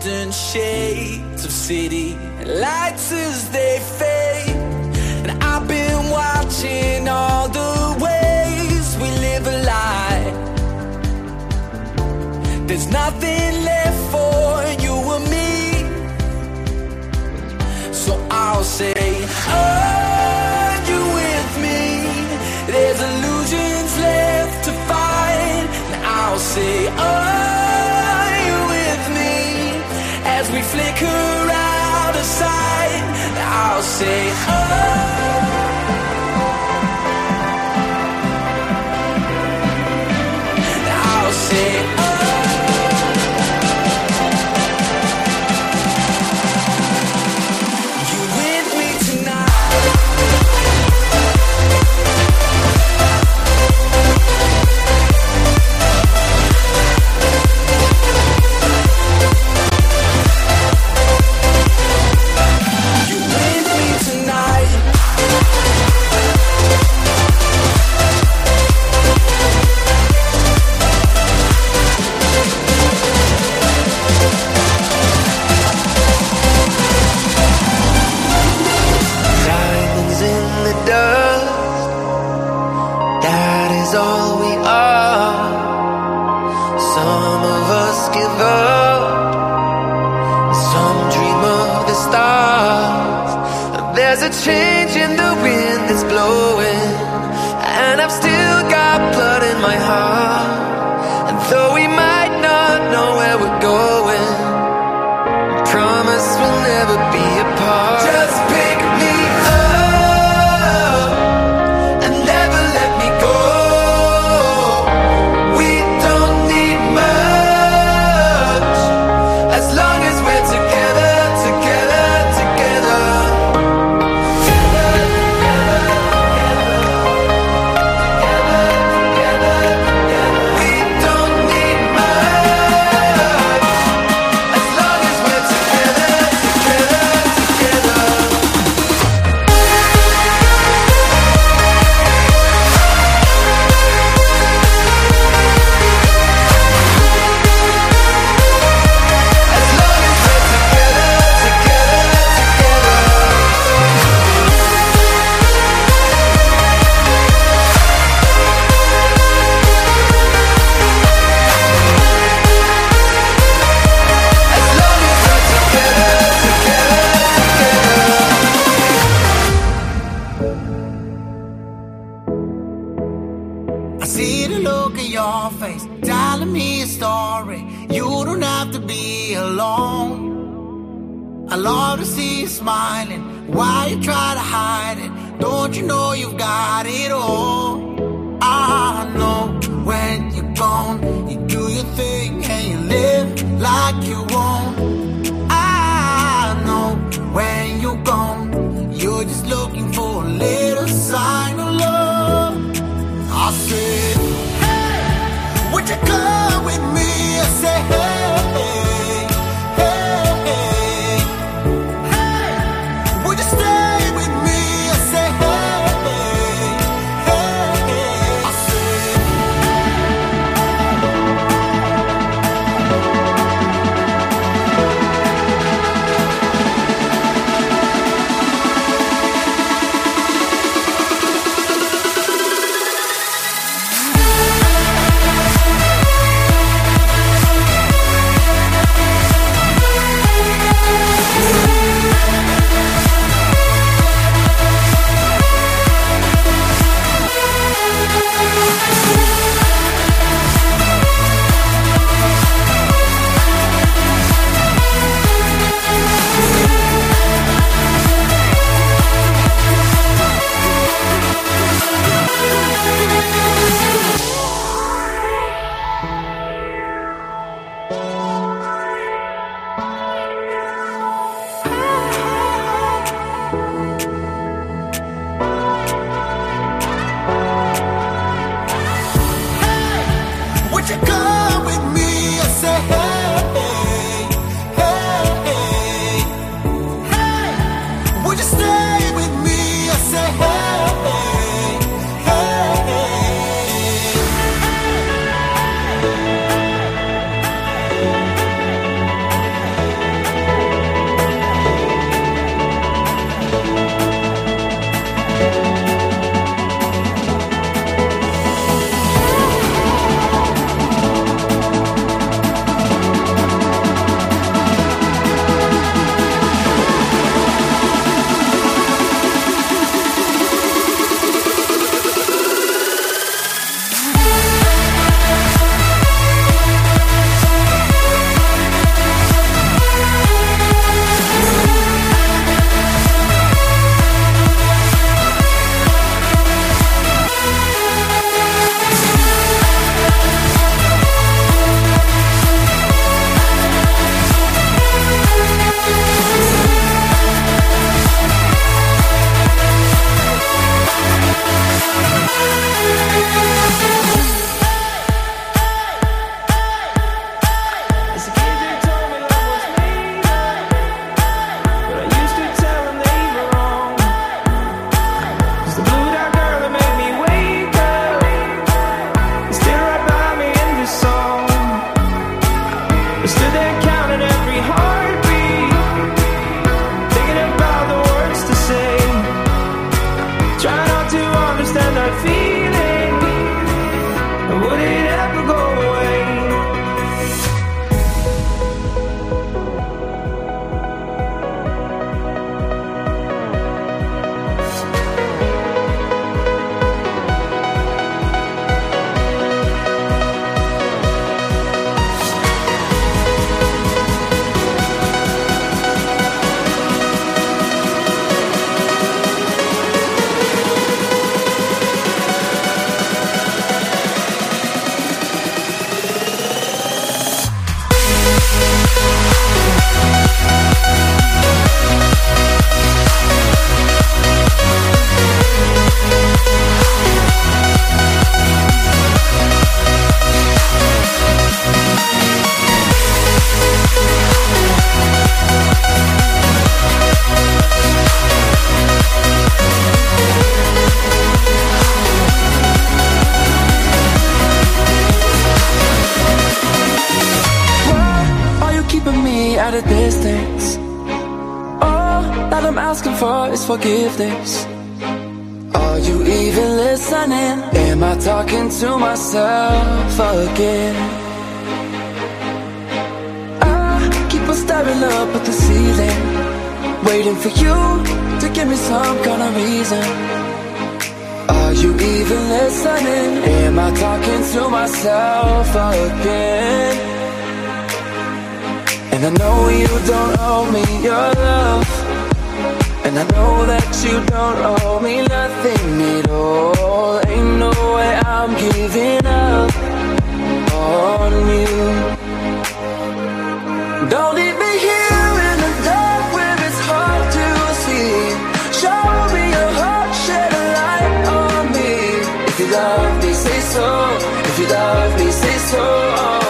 Distant shades of city lights as they fade. And I've been watching all the ways we live a lie. There's nothing left for you and me. So I'll say, Are you with me? There's illusions left to find. And I'll say, Are flicker out of sight. I'll say, Oh. See the look in your face, telling me a story. You don't have to be alone. I love to see you smiling while you try to hide it. Don't you know you've got it all? I know when you're gone, you do your thing and you live like you won't. I know when you're gone, you're just looking for a little sign. I forgiveness. Are you even listening? Am I talking to myself again? I keep on staring up at the ceiling, waiting for you to give me some kind of reason. Are you even listening? Am I talking to myself again? And I know you don't owe me your love. And I know that you don't owe me nothing at all. Ain't no way I'm giving up on you. Don't leave me here in the dark where it's hard to see. Show me your heart, shed a light on me. If you love me, say so. If you love me, say so.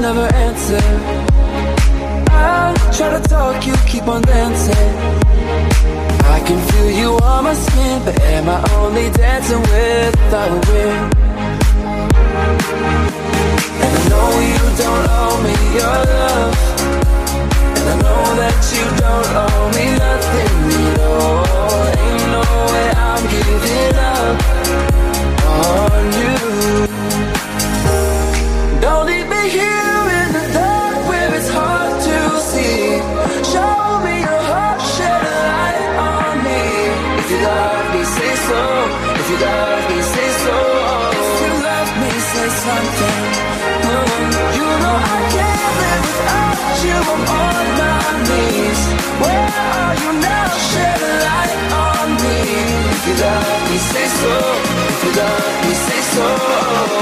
Never answer. I try to talk, you keep on dancing. I can feel you on my skin, but am I only dancing without a wind? And I know you don't owe me your love. And I know that you don't owe me nothing at all. Ain't no way I'm giving up on you. Love me, say so.